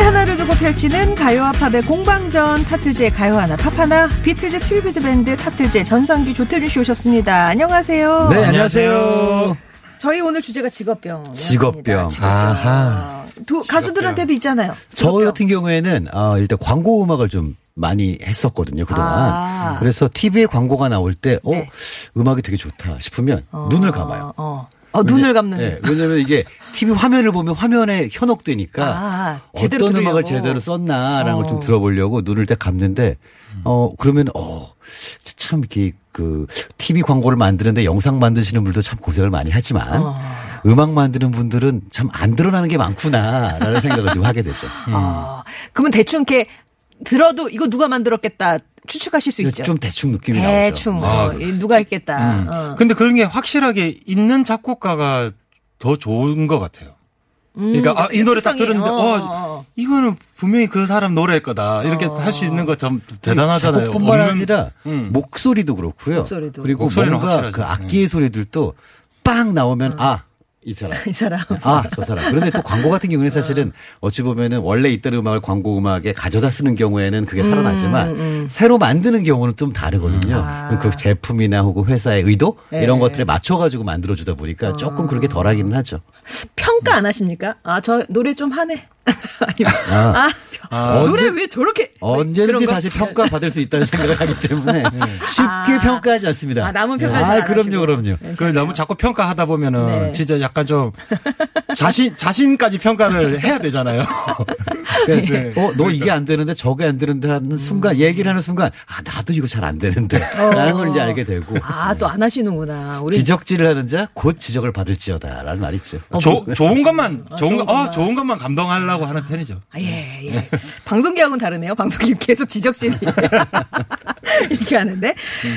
하나를 두고 펼치는 가요와 팝의 공방전 타틀즈의 가요 하나 팝 하나 비틀즈 tribute 밴드 타틀즈의 전상규 조태준 씨 오셨습니다. 안녕하세요. 네, 안녕하세요. 저희 오늘 주제가 직업병. 직업병. 아하. 두 가수들한테도 있잖아요. 저 직업병. 같은 경우에는 어, 일단 광고 음악을 좀 많이 했었거든요, 그동안. 아. 그래서 TV에 광고가 나올 때, 어, 네. 음악이 되게 좋다 싶으면 눈을 감아요. 어, 어, 눈을 감는. 네, 왜냐면 이게 TV 화면을 보면 화면에 현혹되니까 아, 어떤 음악을 들으려고. 제대로 썼나라는 걸 어. 좀 들어보려고 눈을 딱 감는데, 어, 그러면, 어, 참 이렇게 그 TV 광고를 만드는데 영상 만드시는 분들도 참 고생을 많이 하지만 어. 음악 만드는 분들은 참 안 드러나는 게 많구나라는 생각을 좀 하게 되죠. 아, 그러면 대충 이렇게 들어도 이거 누가 만들었겠다 추측하실 수 있죠. 좀 대충 느낌이 대충 나오죠. 어, 이 누가 했겠다. 음. 어. 근데 그런 게 확실하게 있는 작곡가가 더 좋은 것 같아요. 그러니까 아, 이 노래 딱 들었는데 어, 어, 어. 이거는 분명히 그 사람 노래일 거다 이렇게 할수 있는 거 참 대단하잖아요. 작곡뿐만 없는- 아니라 음. 목소리도 그렇고요. 목소리도. 그리고 목소리는 뭔가 확실하죠. 그 악기의 소리들도 빵 나오면 아 이 사람. 이 사람. 아, 저 사람. 그런데 또 광고 같은 경우는 사실은 어찌 보면은 원래 있던 음악을 광고 음악에 가져다 쓰는 경우에는 그게 살아나지만 새로 만드는 경우는 좀 다르거든요. 그 제품이나 혹은 회사의 의도 네. 이런 것들에 맞춰가지고 만들어주다 보니까 조금 그렇게 덜 하기는 하죠. 평가 안 하십니까? 아, 저 노래 좀 하네. 아니면 아, 아, 노래 언제- 왜 저렇게 언제든지? 다시 평가 받을 수 있다는 생각을 하기 때문에 쉽게 아. 평가하지 않습니다. 아, 남은 평가 잘 아, 안 그럼요. 그럼요. 그 너무 자꾸 평가하다 보면은 네. 진짜 약간 좀 자신 자신까지 평가를 해야 되잖아요. 네. 어, 너 이게 안 되는데 저게 안 되는데 하는 순간, 얘기를 하는 순간, 아, 나도 이거 잘 안 되는데. 라는 걸 이제 알게 되고. 아, 또 안 하시는구나. 우리 지적질을 하는 자, 곧 지적을 받을지어다. 라는 말이 있죠. 조- 좋은 것만 좋은 거. 어, 좋은 것만 감동하려고 하는 편이죠. 아, 예, 예. 방송계하고는 다르네요. 방송계 계속 지적질이. 이렇게 하는데.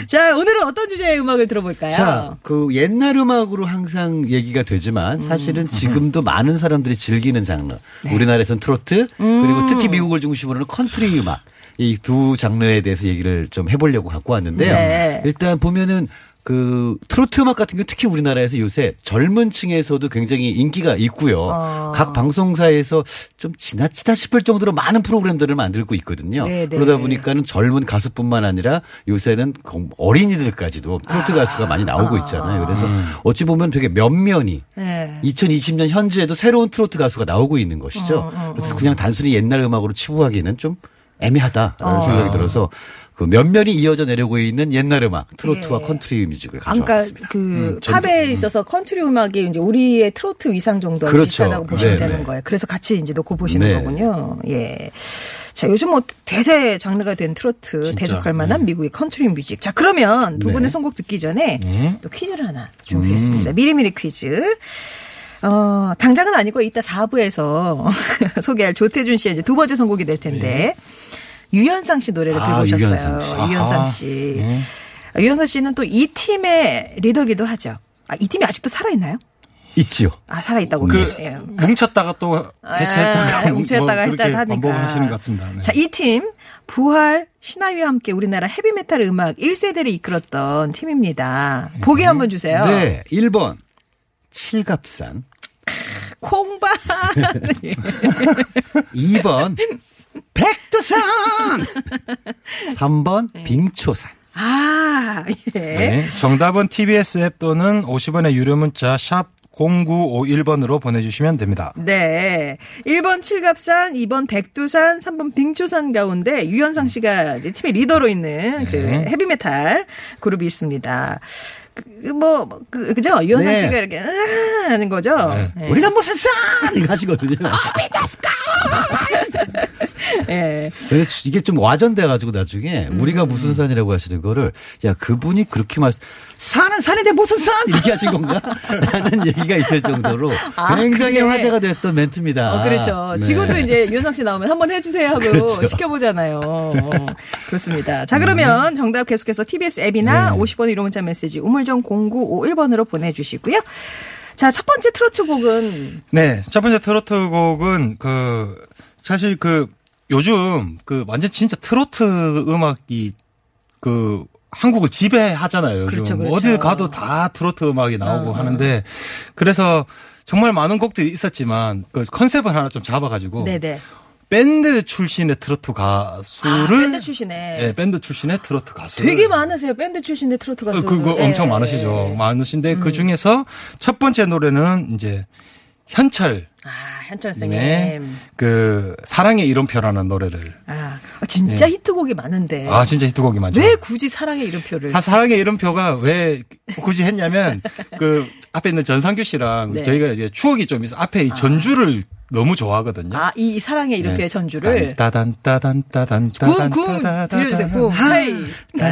자, 오늘은 어떤 주제의 음악을 들어볼까요? 자, 그 옛날 음악으로 항상 얘기가 되지만 음. 사실은 지금도 많은 사람들이 즐기는 장르. 네. 우리나라에서는 트로트 음. 그리고 특히 미국을 중심으로 하는 컨트리 음악. 이 두 장르에 대해서 얘기를 좀 해보려고 갖고 왔는데요. 네. 일단 보면은 그 트로트 음악 같은 경우 특히 우리나라에서 요새 젊은 층에서도 굉장히 인기가 있고요. 어. 각 방송사에서 좀 지나치다 싶을 정도로 많은 프로그램들을 만들고 있거든요. 네, 네. 그러다 보니까는 젊은 가수뿐만 아니라 요새는 그 어린이들까지도 트로트 아. 가수가 많이 나오고 있잖아요. 그래서 어찌 보면 되게 면면이 네. 2020년 현재에도 새로운 트로트 가수가 나오고 있는 것이죠. 어, 그래서 그냥 단순히 옛날 음악으로 치부하기는 좀 애매하다라는 어. 생각이 들어서 그 면면이 이어져 내려오고 있는 옛날 음악, 트로트와 예. 컨트리 뮤직을 아, 그러니까 가져왔습니다. 그 팝에 있어서 컨트리 음악이 이제 우리의 트로트 위상 정도 그렇죠. 비슷하다고 보시면 네, 되는 네. 거예요. 그래서 같이 이제 놓고 보시는 네. 거군요. 예. 자, 요즘 뭐 대세 장르가 된 트로트 진짜. 대적할 만한 미국의 컨트리 뮤직. 자, 그러면 두 네. 분의 선곡 듣기 전에 또 퀴즈를 하나 준비했습니다. 미리미리 퀴즈. 어, 당장은 아니고 이따 4부에서 소개할 조태준 씨의 이제 두 번째 선곡이 될 텐데 유연상 씨 노래를 아, 들고 오셨어요. 유연상 씨. 아하. 씨. 아, 유연상 씨는 또 이 팀의 리더기도 하죠. 아, 이 팀이 아직도 살아있나요? 있지요. 아, 살아 있다고. 그 예. 뭉쳤다가 또 해체했다가 아, 뭉쳤다가 뭐 했다가 하니까. 반복하시는 것 같습니다. 네. 자, 이 팀, 부활, 신화위와 함께 우리나라 헤비메탈 음악 1세대를 이끌었던 팀입니다. 보기 한번 주세요. 네, 1번 칠갑산, 콩반. 2번 백두산, 3번 빙초산. 아, 예. 네. 정답은 TBS 앱 또는 50원의 유료 문자 샵 0951번으로 보내주시면 됩니다. 네. 1번 칠갑산, 2번 백두산, 3번 빙초산 가운데 유현상 씨가 팀의 리더로 있는 그 헤비메탈 그룹이 있습니다. 그, 뭐, 그, 그죠? 유현상 네. 씨가 이렇게, 으아 하는 거죠? 네. 우리가 무슨 산 이거 하시거든요. 예. 근데 이게 좀 와전돼가지고 나중에 음. 우리가 무슨 산이라고 하시는 거를 야 그분이 그렇게 말 산은 산인데 무슨 산 이렇게 하신 건가? 라는 얘기가 있을 정도로 아, 굉장히 그게. 화제가 됐던 멘트입니다. 어, 그렇죠. 네. 지금도 이제 윤상 씨 나오면 한번 해주세요 하고 그렇죠. 시켜보잖아요. 어, 그렇습니다. 자, 그러면 정답 계속해서 TBS 앱이나 네. 50번 1호 문자 메시지 우물정 0951번으로 보내주시고요. 자, 첫 번째 트로트 곡은 네, 첫 번째 트로트 곡은 그 사실 그 요즘 그 완전 진짜 트로트 음악이 그 한국을 지배하잖아요. 그렇죠, 그렇죠. 어딜 가도 다 트로트 음악이 나오고 어, 하는데 그래서 정말 많은 곡들이 있었지만 그 컨셉을 하나 좀 잡아가지고 네네. 밴드 출신의 트로트 가수를 아, 밴드 출신에 예, 밴드 출신의 트로트 가수 되게 많으세요. 밴드 출신의 트로트 가수. 어, 그거 엄청 많으시죠. 많으신데 그 중에서 첫 번째 노래는 이제 현철 아, 현철 선생님. 그 사랑의 이름표라는 노래를 아, 진짜 히트곡이 많은데. 아 진짜 히트곡이 많죠. 왜 굳이 사랑의 이름표를? 사, 사랑의 이름표가 왜 굳이 했냐면 그 앞에 있는 전상규 씨랑 네. 저희가 이제 추억이 좀 있어. 앞에 이 전주를 너무 좋아하거든요. 아, 이 사랑의 이름표의 전주를. 따단 따단 따단 굼, 따단 굼! 따단 들려주세요, 굼. 헤이. 아,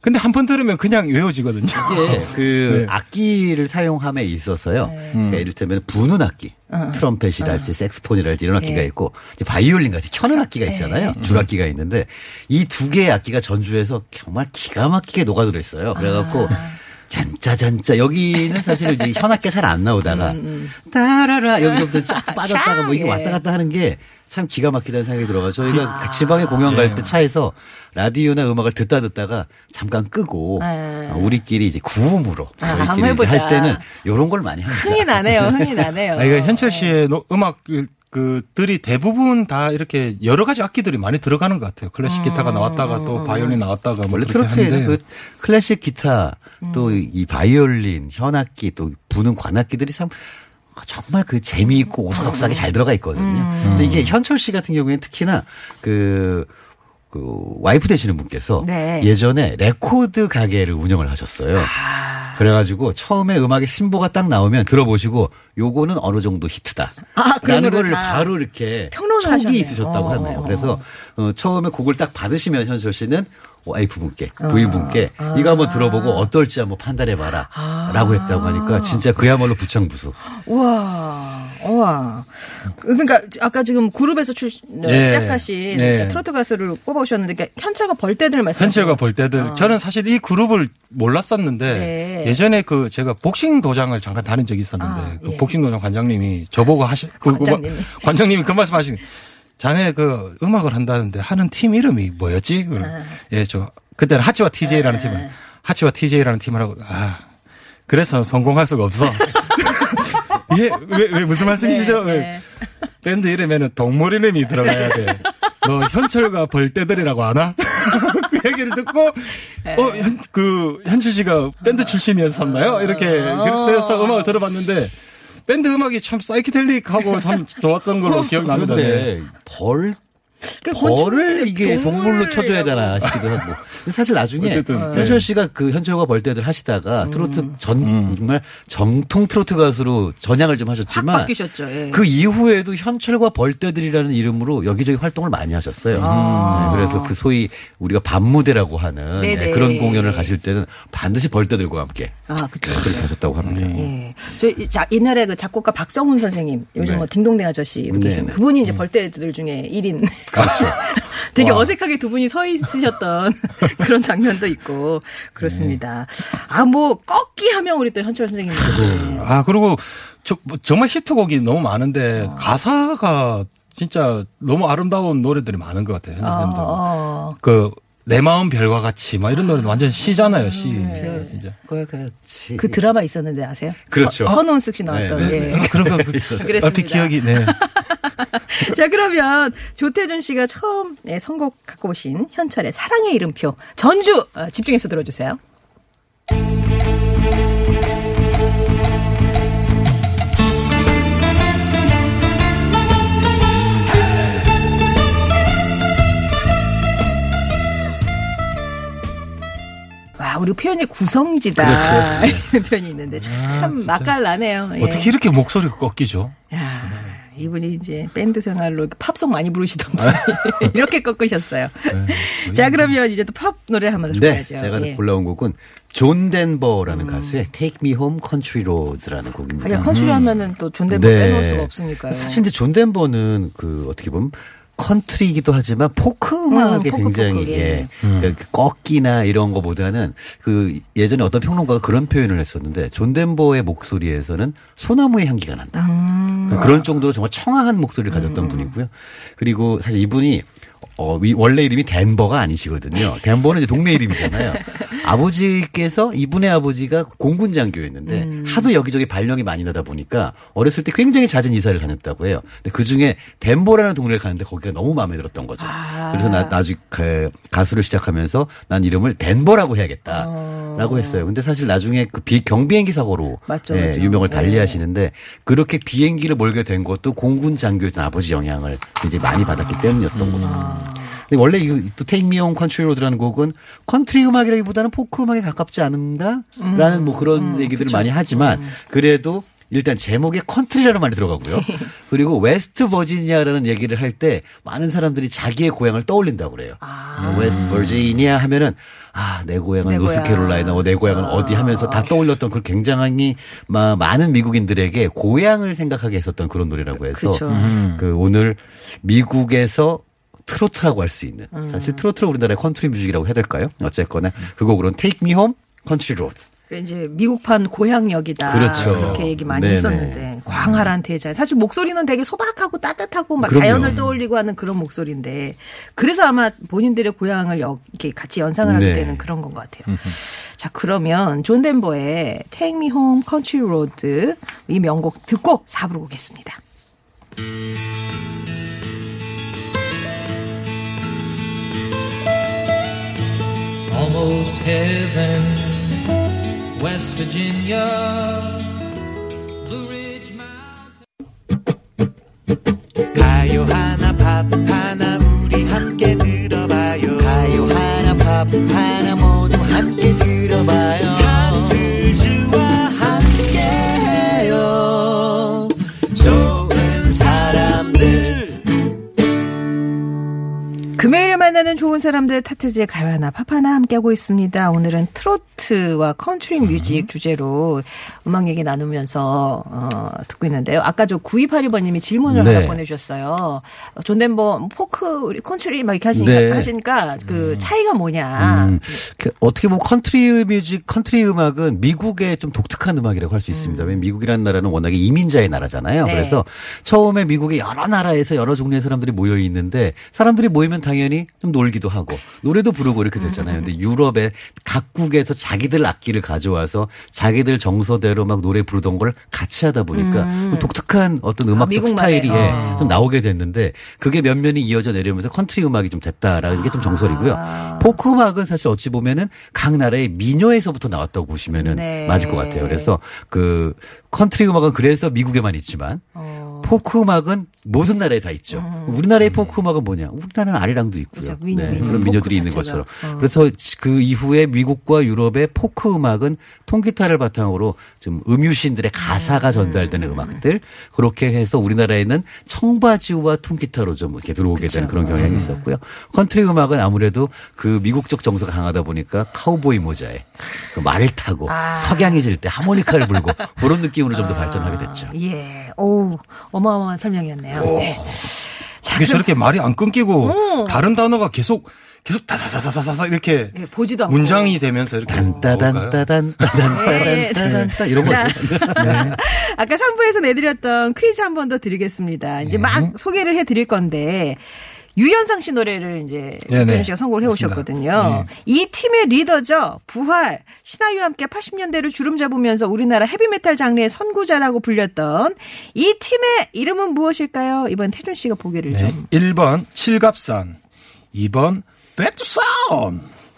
근데 한 번 들으면 그냥 외워지거든요. 이게 그 네. 악기를 사용함에 있어서요. 그러니까 이를테면 부는 악기, 트럼펫이랄지 색스폰이랄지 이런 악기가 네. 있고 이제 바이올린 같이 켜는 악기가 있잖아요. 줄악기가 있는데 이 두 개의 악기가 전주에서 정말 기가 막히게 녹아들어 있어요. 그래갖고 잔짜잔짜 여기는 사실 이제 현악기 잘 안 나오다가 따라라 여기서부터 쫙 빠졌다가 뭐 이게 예. 왔다 갔다 하는 게 참 기가 막히다는 생각이 들어가 저희가 그 지방에 공연 갈 때 차에서 라디오나 음악을 듣다 듣다가 잠깐 끄고 아. 어, 우리끼리 이제 구음으로 아, 저희끼리 이제 해보자. 할 때는 이런 걸 많이 합니다. 흥이 나네요. 흥이 나네요. 아, 이거 현철 씨의 노- 음악 그, 그들이 대부분 다 이렇게 여러 가지 악기들이 많이 들어가는 것 같아요. 클래식 기타가 나왔다가 또 바이올린 나왔다가 뭐 원래 트로트에는 하는데 그 클래식 기타 음. 또이 바이올린, 현악기 또 부는 관악기들이 참 정말 그 재미있고 오싹오싹하게 잘 들어가 있거든요. 음. 근데 이게 현철 씨 같은 경우에는 특히나 그, 그 와이프 되시는 분께서 네. 예전에 레코드 가게를 운영을 하셨어요. 아. 그래가지고 처음에 음악의 신보가 딱 나오면 들어보시고 요거는 어느 정도 히트다. 아, 라는 거를 바로 이렇게 평론을 촉이 하셨네요. 있으셨다고 어. 하네요. 그래서 어, 처음에 곡을 딱 받으시면 현철 씨는 와이프분께 아. 부인분께 이거 한번 들어보고 어떨지 한번 판단해봐라 라고 했다고 하니까 진짜 그야말로 부창부수. 우와, 우와. 그러니까 아까 지금 그룹에서 출, 예. 시작하신 예. 트로트 가수를 꼽아오셨는데 그러니까 현철과 벌떼들 말씀. 현철과 볼 때들 저는 사실 이 그룹을 몰랐었는데 아. 네. 예전에 그 제가 복싱 도장을 잠깐 다닌 적이 있었는데 아, 그 예. 복싱 도장 관장님이 저보고 하시 그, 그 뭐- 관장님이. 관장님이 그 말씀하신 자네 그 음악을 한다는데 하는 팀 이름이 뭐였지? 아. 예, 저 그때는 하치와 TJ라는 팀을 하치와 TJ라는 팀을 하고 아 그래서 성공할 수가 없어. 예, 왜, 왜 무슨 말씀이시죠? 네, 네. 밴드 이름에는 동물 이름이 들어가야 돼. 너 현철과 벌떼들이라고 아나? 그 얘기를 듣고 네. 어, 현, 그 현철 씨가 밴드 출신이었었나요? 이렇게 그래서 음악을 들어봤는데 밴드 음악이 참 사이키델릭하고 참 좋았던 걸로 기억납니다. 네. 그런데 벌 그 벌을 이게 동물로 쳐줘야 되나 싶기도 하고. 사실 나중에 어쨌든, 현철 씨가 그 현철과 벌떼들 하시다가 음. 트로트 전 정말 정통 트로트 가수로 전향을 좀확 하셨지만 바뀌셨죠. 예. 그 이후에도 현철과 벌떼들이라는 이름으로 여기저기 활동을 많이 하셨어요. 네, 그래서 그 소위 우리가 밤무대라고 하는 아. 네, 그런 공연을 가실 때는 반드시 벌떼들과 함께 아, 그쵸. 그렇게 하셨다고 합니다. 예. 저 자, 옛날에 그 작곡가 박성훈 선생님, 요즘 네. 뭐 딩동댕 아저씨 이렇게 네, 계신 네. 그분이 이제 벌떼들 중에 1인. 그렇죠. 되게 와. 어색하게 두 분이 서 있으셨던 그런 장면도 있고 그렇습니다. 아, 뭐 꺾기 하면 우리 또 현철 선생님. 아 그리고 저, 뭐 정말 히트곡이 너무 많은데 가사가 진짜 너무 아름다운 노래들이 많은 것 같아요. 현재 쌤들. 어, 그 내 마음 별과 같이 막 이런 노래 는 완전 시잖아요, 시. 네. 진짜. 과 같이. 그 드라마 있었는데 아세요? 그렇죠. 서- 선호은숙 씨 나왔던. 네, 네. 예. 아, 그런 거 그, 그랬습니다. 얼핏 기억이 네. 자, 그러면 조태준 씨가 처음 예, 선곡 갖고 오신 현철의 사랑의 이름표 전주 어, 집중해서 들어주세요. 와, 우리 표현이 구성지다. 이런 표현이 있는데 참 맛깔나네요. 예. 어떻게 이렇게 목소리가 꺾이죠? 야, 이분이 이제 밴드 생활로 팝송 많이 부르시던 분이 이렇게 꺾으셨어요. 자, 그러면 이제 또 팝 노래 한번 네, 들어야죠. 제가 예. 골라온 곡은 존 덴버라는 가수의 Take Me Home Country Roads라는 곡입니다. 아니, 컨트리 하면은 또 존 덴버를 빼놓을 수가 없으니까요. 네. 사실 근데 존 덴버는 그 어떻게 보면 컨트리이기도 하지만 포크 음악에 포크, 굉장히 포크, 예. 예. 그러니까 그 꺾기나 이런 거보다는 그 예전에 어떤 평론가가 그런 표현을 했었는데 존 덴버의 목소리에서는 소나무의 향기가 난다. 음. 그런 정도로 정말 청아한 목소리를 가졌던 분이고요. 그리고 사실 이분이 어, 위- 원래 이름이 덴버가 아니시거든요. 덴버는 이제 동네 이름이잖아요. 아버지께서 이분의 아버지가 공군 장교였는데 음. 하도 여기저기 발령이 많이 나다 보니까 어렸을 때 굉장히 잦은 이사를 다녔다고 해요. 근데 그 중에 덴버라는 동네를 가는데 거기가 너무 마음에 들었던 거죠. 아. 그래서 나, 나중에 그 가수를 시작하면서 난 이름을 덴버라고 해야겠다. 라고 했어요. 근데 사실 나중에 그 비, 경비행기 사고로 맞죠, 예, 맞죠. 유명을 달리 네. 하시는데 그렇게 비행기를 몰게 된 것도 공군 장교였던 아버지 영향을 이제 많이 받았기 때문이었던 거죠. 근데 원래 이또 Take Me Home Country Road라는 곡은 컨트리 음악이라기보다는 포크 음악에 가깝지 않은가라는 뭐 그런 얘기들을 많이 하지만 그래도 일단 제목에 컨트리라는 말이 들어가고요. 그리고 웨스트 버지니아라는 얘기를 할 때 많은 사람들이 자기의 고향을 떠올린다고 그래요. 웨스트 버지니아 하면은 아, 내 고향은 내 고향. 노스캐롤라이나, 어, 내 고향은 어디 하면서 다 떠올렸던 그 굉장히 마- 많은 미국인들에게 고향을 생각하게 했었던 그런 노래라고 해서 그렇죠. 그 오늘 미국에서 트로트라고 할 수 있는 음. 사실 트로트를 우리나라의 컨트리 뮤직이라고 해야 될까요? 어쨌거나 그 곡으로는 Take Me Home Country Road. 이제 미국판 고향역이다. 그렇죠. 그렇게 얘기 많이 네네. 했었는데 광활한 대자. 사실 목소리는 되게 소박하고 따뜻하고 막 그럼요. 자연을 떠올리고 하는 그런 목소리인데 그래서 아마 본인들의 고향을 여- 이렇게 같이 연상을 하게 네. 되는 그런 건 것 같아요. 자 그러면 존 덴버의 Take Me Home Country Road 이 명곡 듣고 4부로 오겠습니다. almost heaven, West Virginia, Blue Ridge Mountain. 가요 하나 팝 하나 우리 함께 들어봐요 가요 하나 팝 하나 모두 함께 들어봐요 좋은 사람들 타트즈의 가요 하나 팝 하나 함께하고 있습니다. 오늘은 트로트와 컨트리 뮤직 주제로 음악 얘기 나누면서 어, 듣고 있는데요. 아까 저 9282번님이 질문을 네. 하나 보내주셨어요. 존 덴버 뭐 포크 우리 컨트리 막 이렇게 하시니까, 네. 하시니까 그 차이가 뭐냐. 음, 그 어떻게 보면 컨트리 뮤직, 컨트리 음악은 미국의 좀 독특한 음악이라고 할 수 있습니다. 왜냐면 미국이라는 나라는 워낙에 이민자의 나라잖아요. 네. 그래서 처음에 미국의 여러 나라에서 여러 종류의 사람들이 모여 있는데 사람들이 모이면 당연히 좀 놀기 도 하고 노래도 부르고 이렇게 되잖아요. 근데 유럽의 각국에서 자기들 악기를 가져와서 자기들 정서대로 막 노래 부르던 걸 같이 하다 보니까 좀 독특한 어떤 음악적 미국만의. 스타일이 예, 어. 좀 나오게 됐는데 그게 면면이 이어져 내려오면서 컨트리 음악이 좀 됐다라는 게 좀 정설이고요. 아. 포크 음악은 사실 어찌 보면은 각 나라의 민요에서부터 나왔다고 보시면은 네. 맞을 것 같아요. 그래서 그 컨트리 음악은 그래서 미국에만 있지만 어. 포크 음악은 모든 나라에 다 있죠. 우리나라의 포크 음악은 뭐냐? 우리나라는 아리랑도 있고요. 그죠. 민요, 네. 그런 민요들이 있는 자체가. 것처럼. 어. 그래서 그 이후에 미국과 유럽의 포크 음악은 통기타를 바탕으로 좀 음유시인들의 가사가 전달되는 음 악들 그렇게 해서 우리나라에는 청바지와 통기타로 좀 이렇게 들어오게 되는 그런 경향이 있었고요. 컨트리 음악은 아무래도 그 미국적 정서가 강하다 보니까 카우보이 모자에 그 말을 타고 아. 석양이 질 때 하모니카를 불고 그런 느낌으로 좀더 발전하게 됐죠. 예. 오, 어마어마한 설명이었네요. 네. 자, 그게 저렇게 말이 안 끊기고 어. 다른 단어가 계속 계속 다다다다다다 이렇게 예, 보지도 않고. 문장이 되면서 이렇게? 딴따단따단따단따단따 이런 거. 자, 아까 3부에서 내드렸던 퀴즈 한 번 더 드리겠습니다. 이제 막 소개를 해 드릴 건데, 유현상 씨 노래를 이제 네네. 조태준 씨가 선곡을 해 맞습니다. 오셨거든요. 네. 이 팀의 리더죠. 부활 신화유와 함께 80년대를 주름 잡으면서 우리나라 헤비메탈 장르의 선구자라고 불렸던 이 팀의 이름은 무엇일까요? 이번 태준 씨가 보기를 네. 좀 1번 칠갑산, 2번 백두산,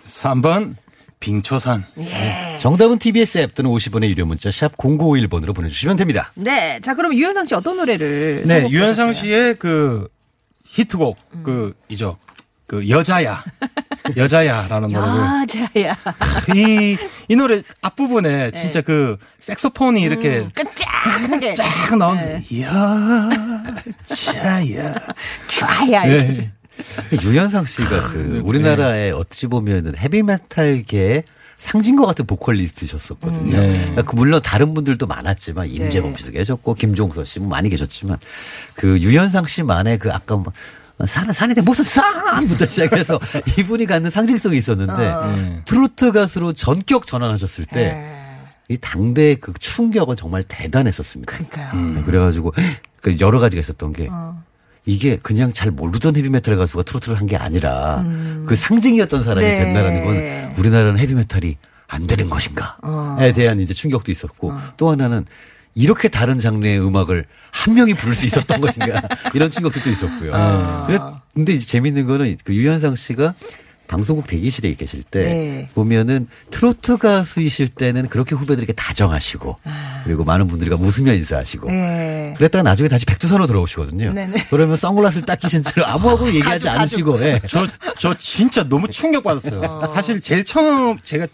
3번 빙초산. 정답은 TBS 앱 또는 50원의 유료 문자 샵 0951번으로 보내주시면 됩니다. 네. 자, 그럼 유현상 씨 어떤 노래를 네, 유현상? 씨의 그 히트곡 음. 그 이죠. 그 여자야. 여자야라는 노래를 여자야. 이, 이 노래 앞부분에 네. 진짜 그 색소폰이 이렇게 끈짝하게 쫙 나오면서 네. 여자야. 쫙야 네. 이렇게. 유현상 씨가 그 우리나라에 어찌 보면은 헤비메탈계의 상징과 같은 보컬리스트셨었거든요. 네. 그러니까 그 물론 다른 분들도 많았지만 임재범 씨도 계셨고 김종서 씨뭐 많이 계셨지만 그 유현상 씨만의 그 아까 뭐 산은 산인데 무슨 산부터 시작해서 이분이 갖는 상징성이 있었는데 트로트 가수로 전격 전환하셨을 때 이 당대의 그 충격은 정말 대단했었습니다. 그러니까요. 네, 그래가지고 그 여러 가지가 있었던 게 이게 그냥 잘 모르던 헤비메탈 가수가 트로트를 한 게 아니라 그 상징이었던 사람이 네. 된다라는 건 우리나라는 헤비메탈이 안 되는 것인가에 대한 이제 충격도 있었고 또 하나는 이렇게 다른 장르의 음악을 한 명이 부를 수 있었던 것인가? 이런 충격도 또 있었고요. 그래, 근데 이제 재밌는 거는 그 유현상 씨가 방송국 대기실에 계실 때 네. 보면은 트로트 가수이실 때는 그렇게 후배들에게 다정하시고 그리고 많은 분들과 웃으며 인사하시고 네. 그랬다가 나중에 다시 백두산으로 돌아오시거든요. 네네. 그러면 선글라스를 딱 끼신 채로 아무하고 얘기하지 가죽, 않으시고 예. 저, 저 진짜 너무 충격 받았어요. 사실 제일 처음 제가 라,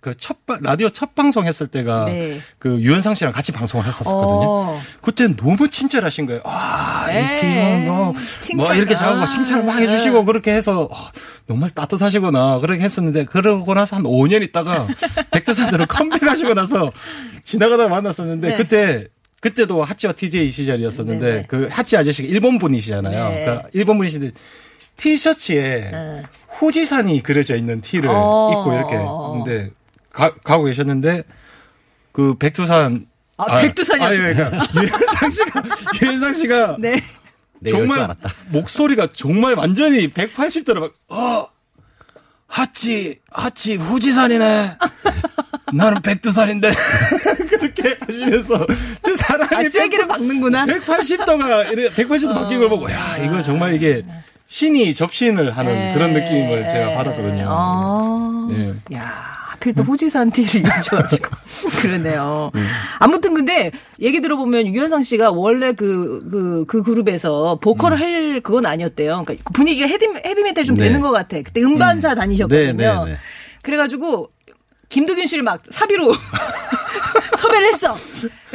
그 첫, 라디오 첫 방송 했을 때가 네. 그 유현상 씨랑 같이 방송을 했었거든요. 어. 그때 너무 친절하신 거예요. 아, 네. 이 팀은 뭐, 뭐 칭찬. 이렇게 잘하고 아. 칭찬을 막 해주시고 그렇게 해서 아, 정말 따뜻하시구나 그렇게 했었는데 그러고 나서 한 5년 있다가 백두산으로 컴백하시고 나서 지나가다가 만났었는데 네. 그때 그때도 하치와 TJ 시절이었었는데 네네. 그 하치 아저씨가 일본 분이시잖아요. 네. 그러니까 일본 분이신데 티셔츠에 후지산이 그려져 있는 티를 어. 입고 이렇게 근데 가, 가고 계셨는데 그 백두산 아, 백두산이요? 아니 그러니까 유현상 씨가 유현상 씨가 네. 네, 정말 알았다. 목소리가 정말 완전히 180도로 막, 어, 하치, 하치, 후지산이네. 나는 백두산인데. 그렇게 하시면서, 제 사람이 아, 쐐기를 박는구나. 180도가, 이렇게 180도 바뀐 걸 보고, 야, 이거 정말 이게 신이 접신을 하는 네. 그런 느낌을 제가 받았거든요. 아. 예. 야, 하필 또 후지산 티를 입으셔가지고. 그러네요. 아무튼 근데 얘기 들어보면 유현상 씨가 원래 그, 그, 그 그룹에서 보컬을 할 그건 아니었대요. 그러니까 분위기가 헤비, 헤비메탈 좀 네. 되는 것 같아. 그때 음반사 다니셨거든요. 네, 네, 네. 그래가지고 김두균 씨를 막 사비로 섭외를 했어.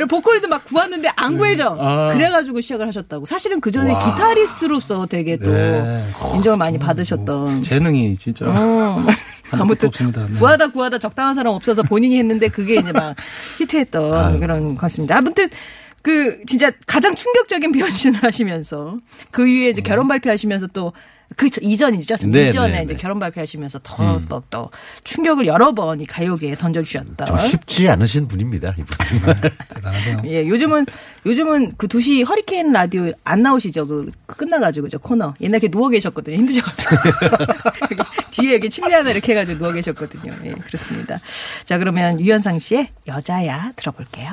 보컬도 막 구했는데 안 구해져. 아. 그래가지고 시작을 하셨다고. 사실은 그 전에 기타리스트로서 되게 또 네. 인정을 많이 받으셨던. 재능이 진짜. 어. 아무튼. 네. 구하다 구하다 적당한 사람 없어서 본인이 했는데 그게 이제 막 히트했던 그런 것입니다. 아무튼 그 진짜 가장 충격적인 변신을 하시면서 그 이후에 이제 결혼 발표하시면서 또 그 이전이죠. 네, 이전에 네, 이제 네. 결혼 발표하시면서 더또또 충격을 여러 번 이 가요계에 던져주셨다. 좀 쉽지 않으신 분입니다. 이분 정말. 대단하세요. 예, 요즘은 요즘은 그 도시 허리케인 라디오 안 나오시죠? 그 끝나가지고 저 코너 옛날 이렇게 누워 계셨거든요. 힘드셔가지고 뒤에 여기 침대 하나 이렇게 해가지고 누워 계셨거든요. 예, 그렇습니다. 자, 그러면 유현상 씨의 여자야 들어볼게요.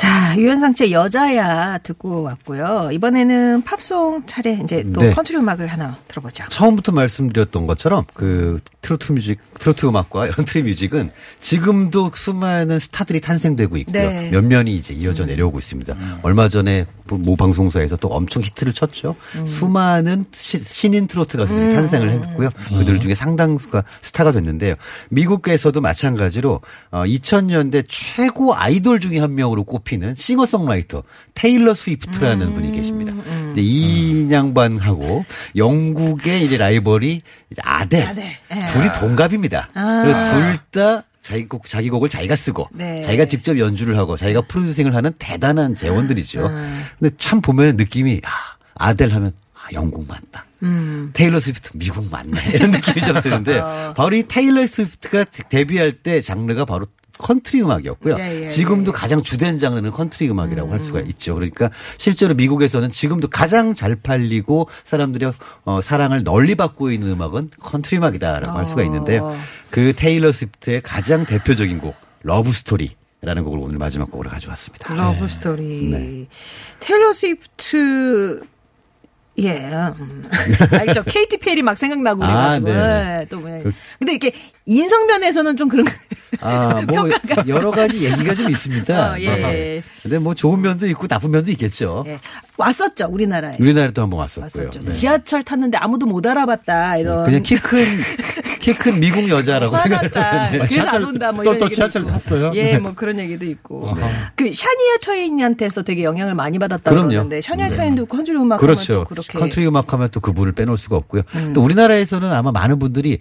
자, 유현상 씨의 여자야 듣고 왔고요. 이번에는 팝송 차례 이제 또 네. 컨트리 음악을 하나 들어보죠. 처음부터 말씀드렸던 것처럼 그 트로트 뮤직, 트로트 음악과 컨트리 뮤직은 지금도 수많은 스타들이 탄생되고 있고요. 네. 면면이 이제 이어져 내려오고 있습니다. 얼마 전에 모 방송사에서 또 엄청 히트를 쳤죠. 수많은 시- 신인 트로트 가수들이 탄생을 했고요. 그들 중에 상당수가 스타가 됐는데요. 미국에서도 마찬가지로 어, 2000년대 최고 아이돌 중에 한 명으로 꼽히 는 싱어송라이터 테일러 스위프트라는 분이 계십니다. 근데 이 양반하고 영국의 이제 라이벌이 이제 아델. 아델. 예. 둘이 동갑입니다. 아. 그리고 둘다 자기 곡 자기 곡을 자기가 쓰고 네. 자기가 직접 연주를 하고 자기가 프로듀싱을 하는 대단한 재원들이죠. 아. 근데 참 보면 느낌이 아, 아델 하면 아, 영국 맞다. 음. 테일러 스위프트 미국 맞네 이런 느낌이 좀 드는데 어. 바로 이 테일러 스위프트가 데뷔할 때 장르가 바로 컨트리 음악이었고요. 예, 예, 지금도 가장 주된 장르는 컨트리 음악이라고 할 음. 수가 있죠. 그러니까 실제로 미국에서는 지금도 가장 잘 팔리고 사람들이 어, 사랑을 널리 받고 있는 음악은 컨트리 음악이다라고 할 수가 있는데요. 어. 그 테일러 스위프트의 가장 대표적인 곡 Love Story 라는 곡을 오늘 마지막 곡으로 가져왔습니다. Love Story. 네. 테일러 스위프트 예. 음. 아니, 저 케이티 페리 막 생각나고 아, 그래가지고. 네. 예, 또 뭐냐. 그- 근데 이렇게 인성면에서는 좀 그런 아, 뭐 여러 가지 얘기가 좀 있습니다. 어, 예. 네. 근데 뭐 좋은 면도 있고 나쁜 면도 있겠죠. 예. 왔었죠 우리나라에. 우리나라에도 한번 왔었고요. 왔었죠. 네. 지하철 탔는데 아무도 못 알아봤다 이런. 그냥 키 큰 키 큰 미국 여자라고. 생각하는데 그래서 안 지하철- 온다. 뭐 또- 또 지하철 있고. 탔어요? 예, 네. 뭐 그런 얘기도 있고. 아하. 그 샤니아 트웨인한테서 되게 영향을 많이 받았다고. 그러는데 샤니아 네. 트웨인도 컨트리 음악 하면 그렇죠. 또 그렇 게 음. 컨트리 음악 하면 또 그분을 빼놓을 수가 없고요. 또 우리나라에서는 아마 많은 분들이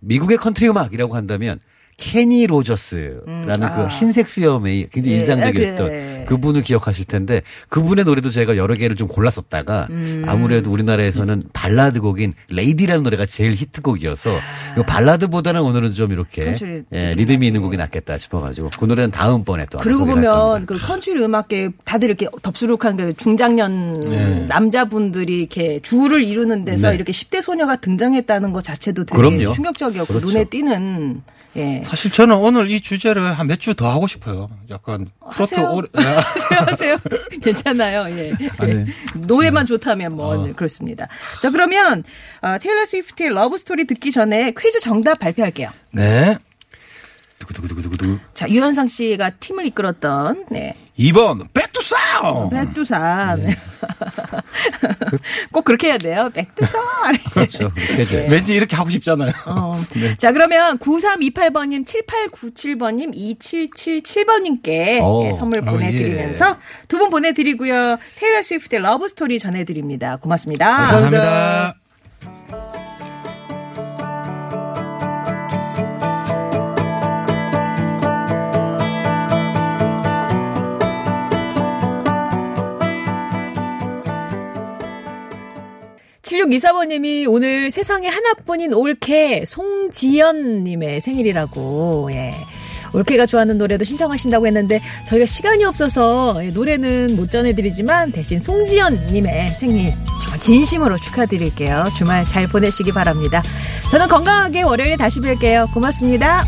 미국의 컨트리 음악이라고 한다면 케니 로저스라는 아. 그 흰색 수염의 굉장히 예, 인상적이었던 그- 그분을 기억하실 텐데 그분의 노래도 제가 여러 개를 좀 골랐었다가 음. 아무래도 우리나라에서는 발라드 곡인 Lady라는 노래가 제일 히트곡이어서 이 발라드보다는 오늘은 좀 이렇게 예, 리듬이 있는 곡이 낫겠다 싶어가지고 그 노래는 다음번에 또 한번. 그 컨트리 음악계 다들 이렇게 덥수룩한 그 중장년 남자분들이 이렇게 주를 이루는 데서 네. 이렇게 10대 소녀가 등장했다는 것 자체도 되게 그럼요. 충격적이었고 그렇죠. 눈에 띄는 예. 사실 저는 오늘 이 주제를 한 몇 주 더 하고 싶어요. 약간 트로트 하세요. 오래 하세요, 하세요. 괜찮아요. 예. 네. 노래만 좋다면 뭐 그렇습니다. 자 그러면 어, 테일러 스위프트의 Love Story 듣기 전에 퀴즈 정답 발표할게요. 네. 두구두구두구두구. 자 유현상 씨가 팀을 이끌었던 네. 2번 백두산. 백두산. 꼭 그렇게 해야 돼요. 백두산. 그렇죠. 네. 왠지 이렇게 하고 싶잖아요. 어. 자, 그러면 9328번님, 7897번님, 2777번님께 오. 선물 어, 보내드리면서 두분 보내드리고요. 테일러 스위프트의 Love Story 전해드립니다. 고맙습니다. 감사합니다. 칠 7624번님이 오늘 세상에 하나뿐인 올케 송지연님의 생일이라고, 예. 올케가 좋아하는 노래도 신청하신다고 했는데 저희가 시간이 없어서 예, 노래는 못 전해드리지만 대신 송지연님의 생일 정말 진심으로 축하드릴게요. 주말 잘 보내시기 바랍니다. 저는 건강하게 월요일에 다시 뵐게요. 고맙습니다.